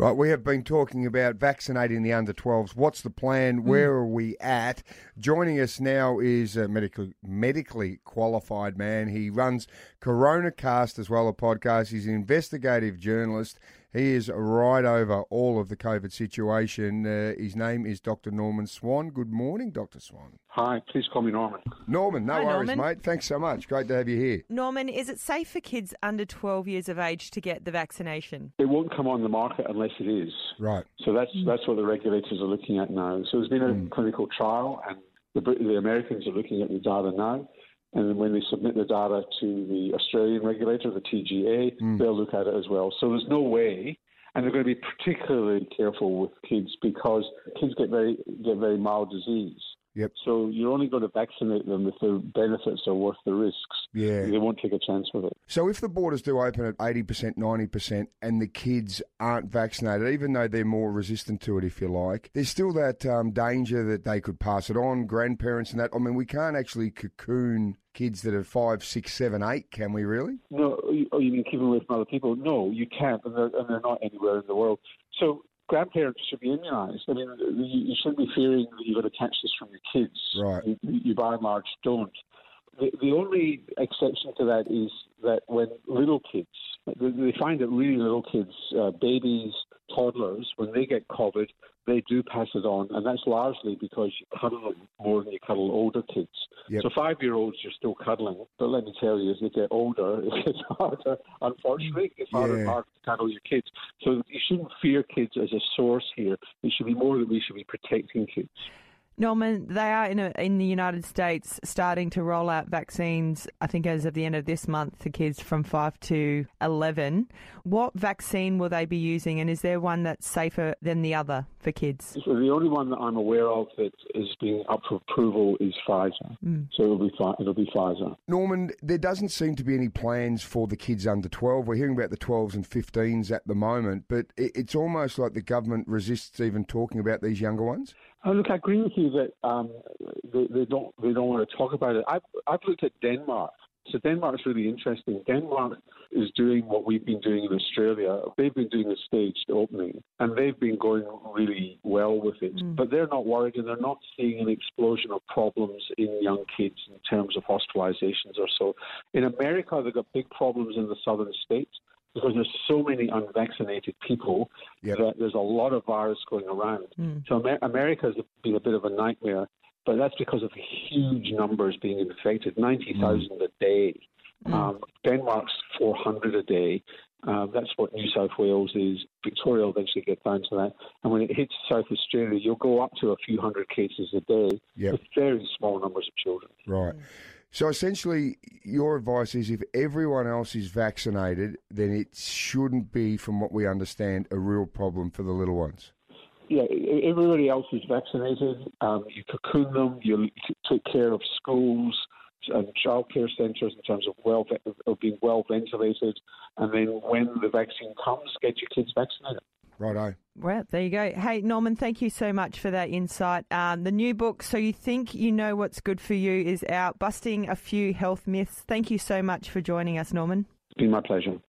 Right, we have been talking about vaccinating the under 12s. What's the plan? Where are we at? Joining us now is a medically, medically qualified man. He runs Coronacast as well, a podcast. He's an investigative journalist. He is right over all of the COVID situation. Uh, his name is Dr. Norman Swan. Good morning, Dr. Swan. Hi, please call me Norman. Norman, no Hi, worries, Norman. mate. Thanks so much. Great to have you here. Norman, is it safe for kids under 12 years of age to get the vaccination? It won't come on the market unless it is. Right. So that's that's what the regulators are looking at now. So there's been a hmm. clinical trial, and the, the Americans are looking at the data now. And then when they submit the data to the Australian regulator, the TGA, hmm. they'll look at it as well. So there's no way, and they're going to be particularly careful with kids because kids get very get very mild disease. Yep. So you're only going to vaccinate them if the benefits are worth the risks. Yeah. They won't take a chance with it. So if the borders do open at 80%, 90%, and the kids aren't vaccinated, even though they're more resistant to it, if you like, there's still that um, danger that they could pass it on, grandparents and that. I mean, we can't actually cocoon kids that are five, six, seven, eight, can we really? No, you- oh, you mean keep them away from other people? No, you can't, and they're, and they're not anywhere in the world. So grandparents should be immunised. I mean, you, you shouldn't be fearing that you're going to catch this from your kids. Right. You, you by and large don't. The, the only exception to that is that when little kids, they they find that really little kids, uh, babies, toddlers, when they get COVID, they do pass it on, and that's largely because you cuddle them more than you cuddle older kids. Yep. So five-year-olds you're still cuddling, but let me tell you, as they get older, it gets harder. Unfortunately, it gets harder and Yeah. harder to cuddle your kids. So you shouldn't fear kids as a source here. It should be more that we should be protecting kids. Norman, they are in, a, in the United States starting to roll out vaccines, I think as of the end of this month, to kids from 5 to 11. What vaccine will they be using, and is there one that's safer than the other for kids? So the only one that I'm aware of that is being up for approval is Pfizer. Hmm. So it'll be it'll be Pfizer. Norman, there doesn't seem to be any plans for the kids under 12. We're hearing about the 12s and 15s at the moment, but it, it's almost like the government resists even talking about these younger ones. Oh, look, I agree with you that um, they, they don't they don't want to talk about it. I've I've looked at Denmark. So Denmark's really interesting. Denmark is doing what we've been doing in Australia. They've been doing a staged opening, and they've been going really well with it. But they're not worried, and they're not seeing an explosion of problems in young kids in terms of hospitalizations or so. In America, they've got big problems in the southern states because there's so many unvaccinated people Yep. that there's a lot of virus going around. So Amer- America has been a bit of a nightmare, but that's because of huge numbers being infected 90,000 a day. Um, Denmark's 400 a day. Uh, that's what New South Wales is. Victoria will eventually get down to that. And when it hits South Australia, you'll go up to a few hundred cases a day Yep. with very small numbers of children. Right. So essentially, your advice is if everyone else is vaccinated, then it shouldn't be, from what we understand, a real problem for the little ones. Yeah, everybody else is vaccinated. Um, you cocoon them. You take care of schools and childcare centres in terms of well of being well ventilated. And then when the vaccine comes, get your kids vaccinated. Righto. Well, there you go. Hey, Norman, thank you so much for that insight. Um, the new book, So You Think You Know What's Good for You, is out, busting a few health myths. Thank you so much for joining us, Norman. It's been my pleasure.